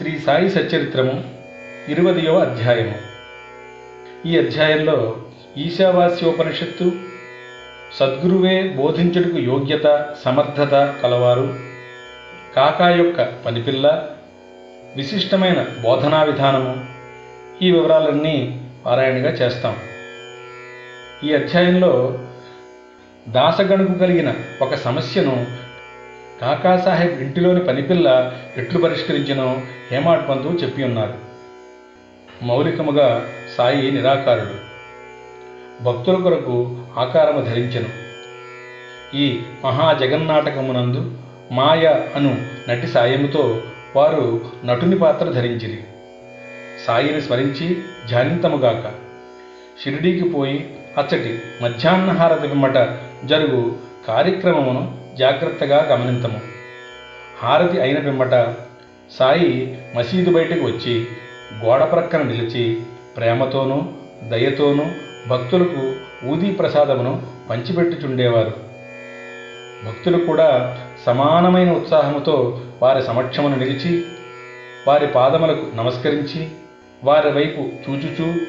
శ్రీ సాయి సచ్చరిత్రము ఇరవదయవ అధ్యాయము. ఈ అధ్యాయంలో ఈశావాస్యోపనిషత్తు సద్గురువే బోధించుటకు యోగ్యత సమర్థత కలవారు. కాకా యొక్క పనిపిల్ల విశిష్టమైన బోధనా విధానము. ఈ వివరాలన్నీ పారాయణగా చేస్తాం. ఈ అధ్యాయంలో దాసగణకు కలిగిన ఒక సమస్యను కాకాసాహెబ్ ఇంటిలోని పనిపిల్ల ఎట్లు పరిష్కరించినో హేమాడ్ పంతు చెప్పి ఉన్నారు మౌలికముగా సాయి నిరాకారుడు. భక్తుల కొరకు ఆకారము ధరించెను. ఈ మహాజగన్నాటకమునందు మాయ అను నటి సాయముతో వారు నటుని పాత్ర ధరించిరి. సాయిని స్మరించి ధ్యానింతముగాక. షిరిడీకి పోయి అచ్చటి మధ్యాహ్నహారతి పిమ్మట జరుగు కార్యక్రమమును జాగ్రత్తగా గమనింతము. హారతి అయిన పిమ్మట సాయి మసీదు బయటకు వచ్చి గోడ ప్రక్కన నిలిచి ప్రేమతోనూ దయతోనూ భక్తులకు ఊదీ ప్రసాదమును పంచిపెట్టుచుండేవారు. భక్తులు కూడా సమానమైన ఉత్సాహముతో వారి సమక్షమును నిలిచి వారి పాదములకు నమస్కరించి వారి వైపు చూచుచూ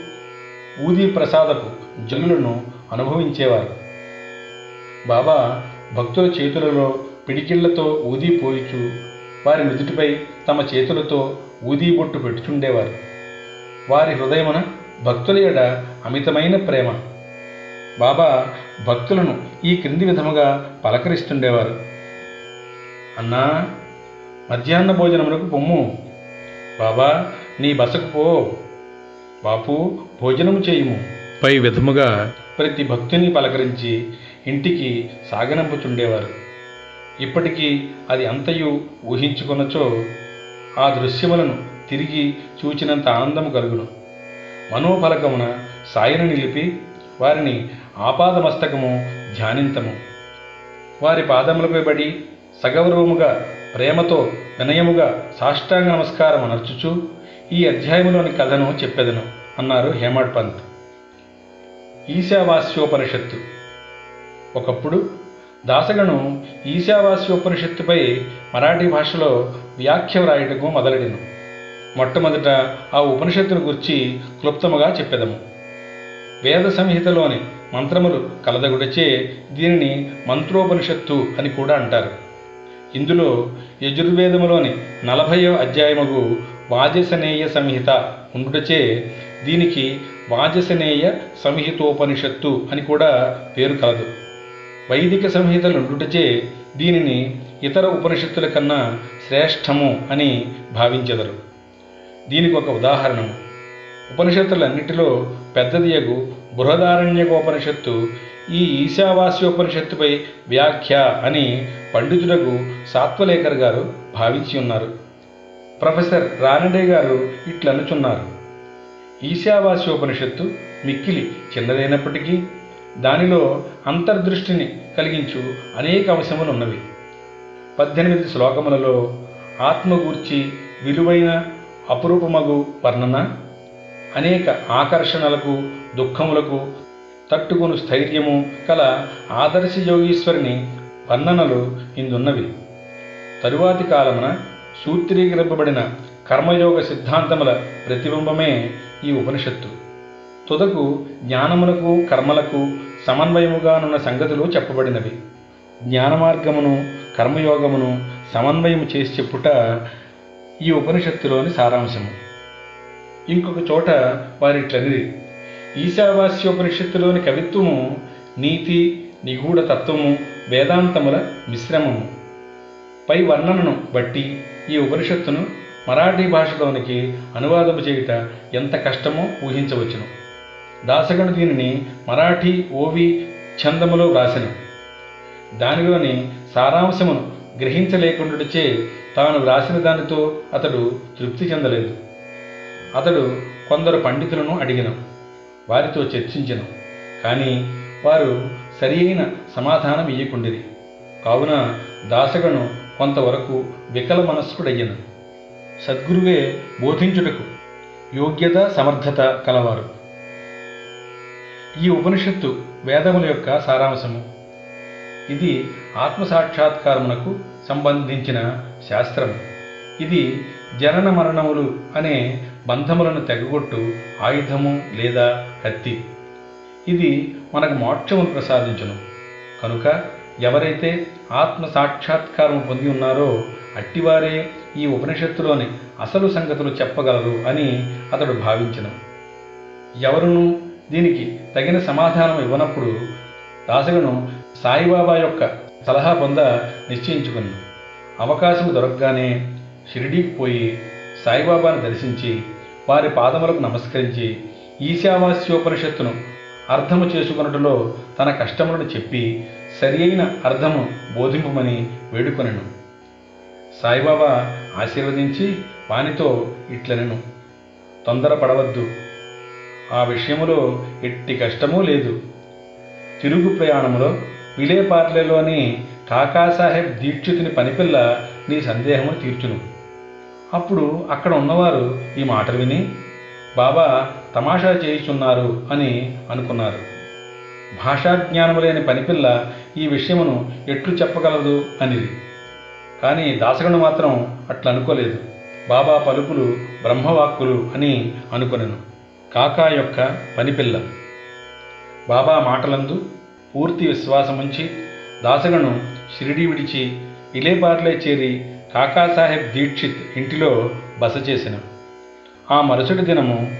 ఊదీ ప్రసాదపు జల్లులను అనుభవించేవారు. బాబా భక్తుల చేతులలో పిడికిళ్ళతో ఊదీ పోయిచు వారి నుదుటిపై తమ చేతులతో ఊదీ బొట్టు పెట్టుచుండేవారు. వారి హృదయమున భక్తుల ఎడ అమితమైన ప్రేమ. బాబా భక్తులను ఈ క్రింది విధముగా పలకరిస్తుండేవారు. అన్నా మధ్యాహ్న భోజనమునకు పొమ్ము. బాబా నీ బసకు పో. బాపు భోజనము చేయుము. పై విధముగా ప్రతి భక్తుని పలకరించి ఇంటికి సాగనంపుచుండేవారు ఇప్పటికీ అది అంతయు ఊహించుకొనచో ఆ దృశ్యములను తిరిగి చూచినంత ఆనందము కలుగును. మనోఫలకమున సాయిని నిలిపి వారిని ఆపాదమస్తకము ధ్యానింతము. వారి పాదములపై బడి సగౌరవముగా ప్రేమతో వినయముగా సాష్టాంగ నమస్కారం అనర్చుచు ఈ అధ్యాయములోని కథను చెప్పెదను అన్నారు హేమాడ్ పంత్. ఈశావాస్యోపనిషత్తు. ఒకప్పుడు దాసగను ఈశావాస్యోపనిషత్తుపై మరాఠీ భాషలో వ్యాఖ్య వ్రాయటకు మొదలెడెను. మొట్టమొదట ఆ ఉపనిషత్తును గురించి క్లుప్తముగా చెప్పెదము. వేద సంహితలోని మంత్రములు కలదగుడచే దీనిని మంత్రోపనిషత్తు అని కూడా అంటారు. ఇందులో యజుర్వేదములోని నలభైవ అధ్యాయముగు వాజసనేయ సంహిత ఉండుటచే దీనికి వాజసనేయ సంహితోపనిషత్తు అని కూడా పేరు కలదు. వైదిక సంహితలు ఉండుటచే దీనిని ఇతర ఉపనిషత్తుల కన్నా శ్రేష్టము అని భావించెదరు. దీనికి ఒక ఉదాహరణము. ఉపనిషత్తులన్నిటిలో పెద్దదియగు బృహదారణ్యకోపనిషత్తు ఈ ఈశావాస్యోపనిషత్తుపై వ్యాఖ్య అని పండితులకు సాత్వలేకర్ గారు భావించి ఉన్నారు. ప్రొఫెసర్ రానడే గారు ఇట్లనుచున్నారు. ఈశావాస్యోపనిషత్తు మిక్కిలి చిన్నదైనప్పటికీ దానిలో అంతర్దృష్టిని కలిగించు అనేక అంశములు ఉన్నవి పద్దెనిమిది శ్లోకములలో ఆత్మగూర్చి విలువైన అపురూపమగు వర్ణన అనేక ఆకర్షణలకు దుఃఖములకు తట్టుకుని స్థైర్యము కల ఆదర్శ యోగీశ్వరుని వర్ణనలు ఇందున్నవి. తరువాతి కాలమున సూత్రీకరింపబడిన కర్మయోగ సిద్ధాంతముల ప్రతిబింబమే ఈ ఉపనిషత్తు. తుదకు జ్ఞానములకు కర్మలకు సమన్వయముగానున్న సంగతులు చెప్పబడినవి. జ్ఞానమార్గమును కర్మయోగమును సమన్వయము చేసి చెప్పుట ఈ ఉపనిషత్తులోని సారాంశము. ఇంకొక చోట వారిట్లనిది. ఈశావాస్యోపనిషత్తులోని కవిత్వము నీతి నిగూఢ తత్వము వేదాంతముల మిశ్రమము. పై వర్ణనను బట్టి ఈ ఉపనిషత్తును మరాఠీ భాషలోనికి అనువాదము చేయుట ఎంత కష్టమో ఊహించవచ్చును. దాసగను దీనిని మరాఠీ ఓవి ఛందములో వ్రాసిన. దానిలోని సారాంశమును గ్రహించలేకుండాచే తాను వ్రాసిన దానితో అతడు తృప్తి చెందలేదు. అతడు కొందరు పండితులను అడిగిన. వారితో చర్చించను. కానీ వారు సరి అయిన సమాధానం ఇయ్యకుండిరి. కావున దాసగను కొంతవరకు వికల మనస్కుడయ్యను. సద్గురువే బోధించుటకు యోగ్యత సమర్థత కలవారు. ఈ ఉపనిషత్తు వేదముల యొక్క సారాంశము. ఇది ఆత్మసాక్షాత్కారమునకు సంబంధించిన శాస్త్రము. ఇది జనన మరణములు అనే బంధములను తెగగొట్టు ఆయుధము లేదా కత్తి. ఇది మనకు మోక్షమును ప్రసాదించును. కనుక ఎవరైతే ఆత్మ సాక్షాత్కారం పొంది ఉన్నారో అట్టివారే ఈ ఉపనిషత్తులోని అసలు సంగతులు చెప్పగలరు అని అతడు భావించను. ఎవరును దీనికి తగిన సమాధానం ఇవ్వనప్పుడు దాసగను సాయిబాబా యొక్క సలహా పొంద నిశ్చయించుకుంది అవకాశం దొరకగానే షిరిడీకి పోయి సాయిబాబాను దర్శించి వారి పాదములకు నమస్కరించి ఈశావాస్యోపనిషత్తును అర్థము చేసుకొనుటలో తన కష్టములను చెప్పి సరి అయిన అర్థము బోధింపమని వేడుకొనెను. సాయిబాబా ఆశీర్వదించి వానితో ఇట్లనెను. తొందరపడవద్దు. ఆ విషయములో ఎట్టి కష్టమూ లేదు. తిరుగు ప్రయాణములో విలేపార్లెలోని కాకాసాహెబ్ దీక్షితుని పనిపిల్ల నీ సందేహము తీర్చును. అప్పుడు అక్కడ ఉన్నవారు ఈ మాటలు విని బాబా తమాషా చేయుచున్నారు అని అనుకున్నారు. భాషాజ్ఞానము లేని పనిపిల్ల ఈ విషయమును ఎట్లు చెప్పగలదు అనిది కానీ దాసగను మాత్రం అట్లా అనుకోలేదు బాబా పలుకులు బ్రహ్మవాక్కులు అని అనుకొనెను. కాకా యొక్క పనిపిల్ల. బాబా మాటలందు పూర్తి విశ్వాసముంచి దాసగను షిరిడి విడిచి ఇలేపార్లే చేరి కాకాసాహెబ్ దీక్షిత్ ఇంటిలో బస చేసిన. ఆ మరుసటి దినము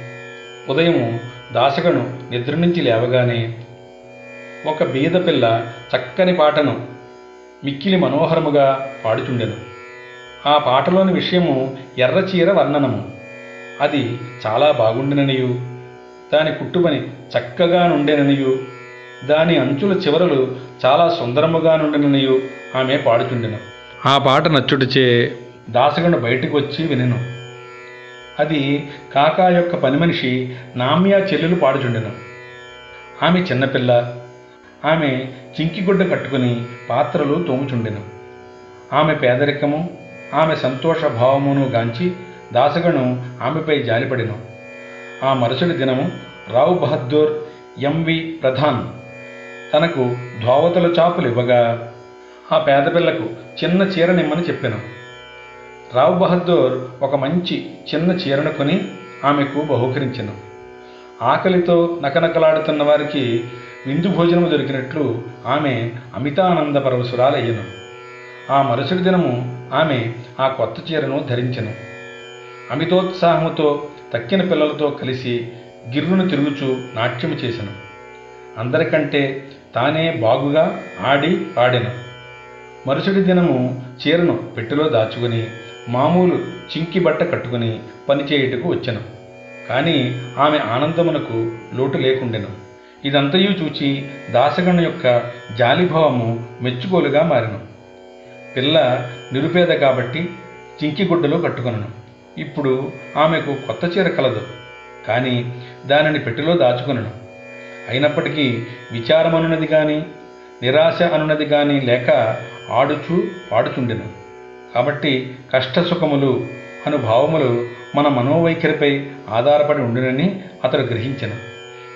ఉదయము దాసగను నిద్ర నుంచి లేవగానే ఒక బీద పిల్ల చక్కని పాటను మిక్కిలి మనోహరముగా పాడుచుండెను. ఆ పాటలోని విషయము ఎర్రచీర వర్ణనము. అది చాలా బాగుండిననియు. దాని కుట్టుపని చక్కగా నుండెననియు. దాని అంచుల చివరలు చాలా సుందరముగా నుండిననియు. ఆమె పాడుచుండెను. ఆ పాట నచ్చుటిచే దాసగను బయటికి వచ్చి వినెను. అది కాకా యొక్క పని మనిషి నామ్యా చెల్లెలు పాడుచుండెను. ఆమె చిన్నపిల్ల. ఆమె చింకిగుడ్డ కట్టుకుని పాత్రలు తోముచుండెను. ఆమె పేదరికము ఆమె సంతోష భావమును గాంచి దాసగను ఆమెపై జారిపడిను ఆ మరుసటి దినము రావు బహద్దూర్ ఎంవి ప్రధాన్ తనకు ధోవతల చాపులు ఇవ్వగా ఆ పేదపిల్లకు చిన్న చీరనిమ్మని చెప్పాను. రావు బహద్దూర్ ఒక మంచి చిన్న చీరను కొని ఆమెకు బహుకరించను. ఆకలితో నకనకలాడుతున్న వారికి విందు భోజనము దొరికినట్లు ఆమె అమితానంద పరవశురాలయ్యను ఆ మరుసటి దినము ఆమె ఆ కొత్త చీరను ధరించెను. అమితోత్సాహముతో తక్కిన పిల్లలతో కలిసి గిర్రును తిరుగుచూ నాట్యము చేసెను. అందరికంటే తానే బాగుగా ఆడి పాడెను. మరుసటి దినము చీరను పెట్టెలో దాచుకుని మామూలు చింకి బట్ట కట్టుకుని పనిచేయుటకు వచ్చెను. కానీ ఆమె ఆనందమునకు లోటు లేకుండెను. ఇదంతయు చూచి దాసగణ యొక్క జాలిభావము మెచ్చుకోలుగా మారెను. పిల్ల నిరుపేద కాబట్టి చింకి గుడ్డలో కట్టుకొనను. ఇప్పుడు ఆమెకు కొత్త చీర కలదు కానీ దానిని పెట్టెలో దాచుకునను. అయినప్పటికీ విచారమనున్నది కానీ నిరాశ అనున్నది కానీ లేక ఆడుచూ పాడుచుండెను. కాబట్టి కష్టసుఖములు అను భావములు మన మనోవైఖరిపై ఆధారపడి ఉండునని అతడు గ్రహించను.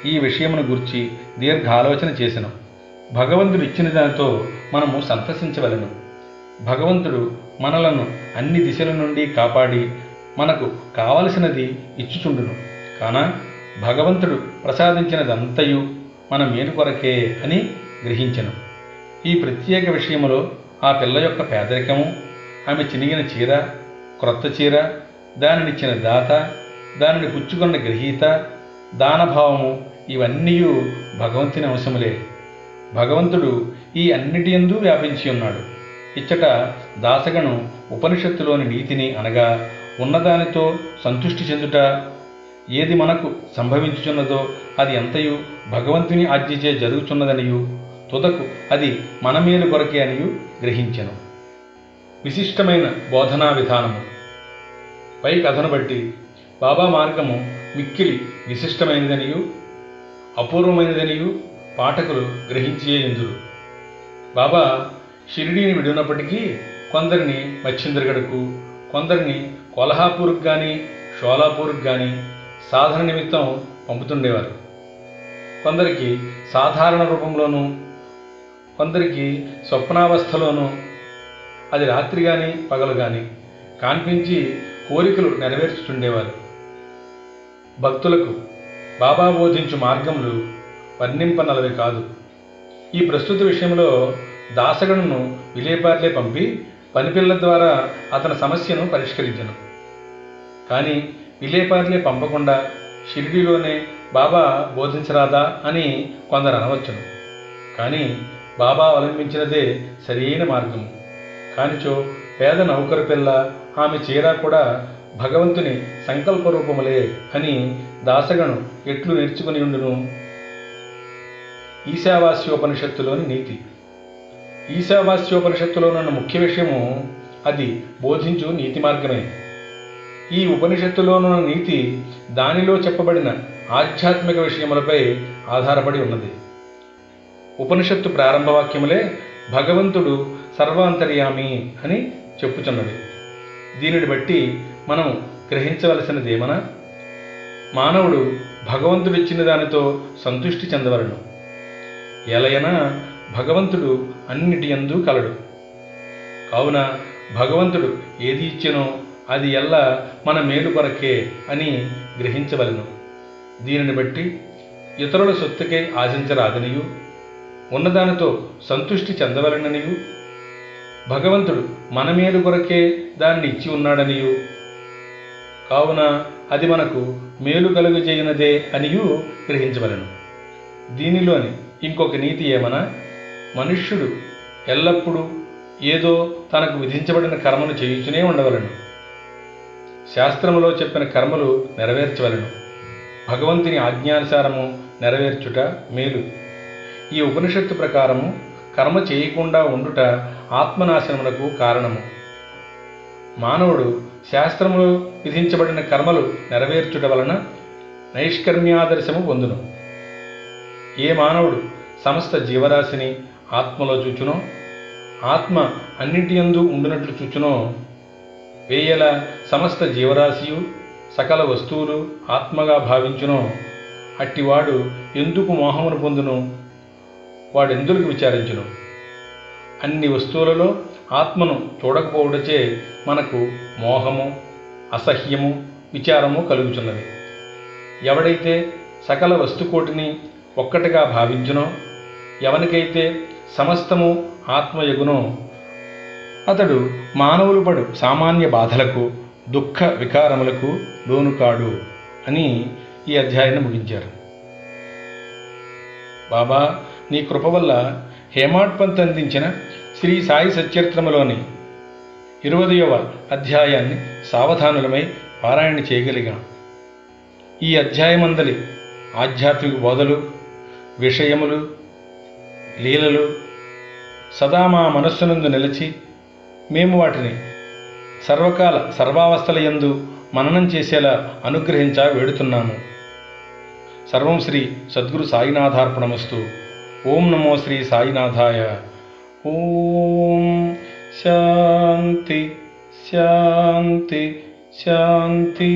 ఈ విషయమును గురించి దీర్ఘ ఆలోచన చేసెను. భగవంతుడు ఇచ్చిన దానితో మనము సంతసించవలను. భగవంతుడు మనలను అన్ని దిశల నుండి కాపాడి మనకు కావలసినది ఇచ్చుచుండును. కాన భగవంతుడు ప్రసాదించినదంతయు మన మేలు కొరకే అని గ్రహించను. ఈ ప్రత్యేక విషయంలో ఆ పిల్ల యొక్క పేదరికము ఆమె చినిగిన చీర క్రొత్త చీర దానినిచ్చిన దాత దానిని పుచ్చుకున్న గ్రహీత దానభావము ఇవన్నీ భగవంతుని అంశములే. భగవంతుడు ఈ అన్నిటి ఎందు వ్యాపించి ఉన్నాడు. ఇచ్చట దాసగను ఉపనిషత్తులోని నీతిని అనగా ఉన్నదానితో సంతుష్టి చెందుట ఏది మనకు సంభవించుచున్నదో అది ఎంతయు భగవంతుని ఆజ్ఞచే జరుగుచున్నదనియు తుదకు అది మన మేలు కొరకే అనియు గ్రహించెను. విశిష్టమైన బోధనా విధానము. పై కథను బట్టి బాబా మార్గము మిక్కిలి విశిష్టమైనదనియు అపూర్వమైనదనియు పాఠకులు గ్రహించే ఎందురు బాబా షిరిడీని విడినప్పటికీ కొందరిని మచ్చింద్రగఢకు కొందరిని కొల్హాపూర్కి కానీ షోలాపూర్కి కానీ సాధన నిమిత్తం పంపుతుండేవారు. కొందరికి సాధారణ రూపంలోనూ కొందరికి స్వప్నావస్థలోనూ అది రాత్రి కానీ పగలు కానీ కాన్పించి కోరికలు నెరవేర్చుతుండేవారు. భక్తులకు బాబా బోధించు మార్గములు వర్ణింపనలవి కాదు. ఈ ప్రస్తుత విషయంలో దాసగణను విలేపార్లే పంపి పనిపిల్ల ద్వారా అతని సమస్యను పరిష్కరించను. కానీ విలేపార్లే పంపకుండా షిరిడిలోనే బాబా బోధించరాదా అని కొందరు అనవచ్చును. కానీ బాబా అవలంబించినదే సరైన మార్గము కానిచో పేద నౌకరు పిల్ల ఆమె చీర కూడా భగవంతుని సంకల్ప రూపములే అని దాసగను ఎట్లు నేర్చుకుని ఉండును? ఈశావాస్యోపనిషత్తులోని నీతి. ఈశావాస్యోపనిషత్తులోనున్న ముఖ్య విషయము అది బోధించు నీతి మార్గమే. ఈ ఉపనిషత్తులోనున్న నీతి దానిలో చెప్పబడిన ఆధ్యాత్మిక విషయములపై ఆధారపడి ఉన్నది. ఉపనిషత్తు ప్రారంభ వాక్యములే భగవంతుడు సర్వాంతర్యామి అని చెప్పుచున్నది దీనిని బట్టి మనం గ్రహించవలసినదేమనా మానవుడు భగవంతుడిచ్చిన దానితో సంతృష్టి చెందవలను. ఎలయనా భగవంతుడు అన్నిటి యందు కలడు. కావున భగవంతుడు ఏది ఇచ్చినో అది ఎల్లా మన మేలు కొరకే అని గ్రహించవలను. దీనిని బట్టి ఇతరుల సొత్తుకై ఆశించరాదనియు ఉన్నదానితో సంతృష్టి చెందవలననియు భగవంతుడు మన మేలు కొరకే దాన్ని ఇచ్చి ఉన్నాడనియు. కావున అది మనకు మేలు కలుగజేయనదే అనియు గ్రహించవలను. దీనిలోని ఇంకొక నీతి ఏమనా? మనుష్యుడు ఎల్లప్పుడూ ఏదో తనకు విధించబడిన కర్మను చేయుచునే ఉండవలను. శాస్త్రములో చెప్పిన కర్మలు నెరవేర్చవలను. భగవంతుని ఆజ్ఞానుసారము నెరవేర్చుట మేలు. ఈ ఉపనిషత్తు ప్రకారము కర్మ చేయకుండా ఉండుట ఆత్మనాశనములకు కారణము. మానవుడు శాస్త్రములో విధించబడిన కర్మలు నెరవేర్చుట వలన నైష్కర్మ్యాదర్శము పొందును. ఏ మానవుడు సమస్త జీవరాశిని ఆత్మలో చూచునో ఆత్మ అన్నింటి యందు ఉండినట్లు చూచునో వేయల సమస్త జీవరాశియు సకల వస్తువులు ఆత్మగా భావించునో అట్టివాడు ఎందుకు మోహమును పొందును? వాడెందుకు విచారించును? అన్ని వస్తువులలో ఆత్మను చూడకపోవడచే మనకు మోహము అసహ్యము విచారము కలుగుచున్నది. ఎవడైతే సకల వస్తుకోటిని ఒక్కటిగా భావించునో ఎవనికైతే సమస్తము ఆత్మయగునో. అతడు మానవులు పడు సామాన్య బాధలకు దుఃఖ వికారములకు లోను కాడు అని ఈ అధ్యాయాన్ని ముగించారు. బాబా నీ కృప వల్ల హేమాడ్ పంత్ అందించిన శ్రీ సాయి సచరిత్రములోని ఇరవదయవ అధ్యాయాన్ని సావధానులమై పారాయణ చేయగలిగాం. ఈ అధ్యాయమందలి ఆధ్యాత్మిక బోధలు విషయములు లీలలు సదా మా మనస్సునందు నిలిచి మేము వాటిని సర్వకాల సర్వావస్థల యందు మననం చేసేలా అనుగ్రహించ వేడుతున్నాము. సర్వం శ్రీ సద్గురు సాయినాథార్పణమస్తు. ఓం నమో శ్రీ సాయినాథాయ. ఓం శాంతి శాంతి శాంతి.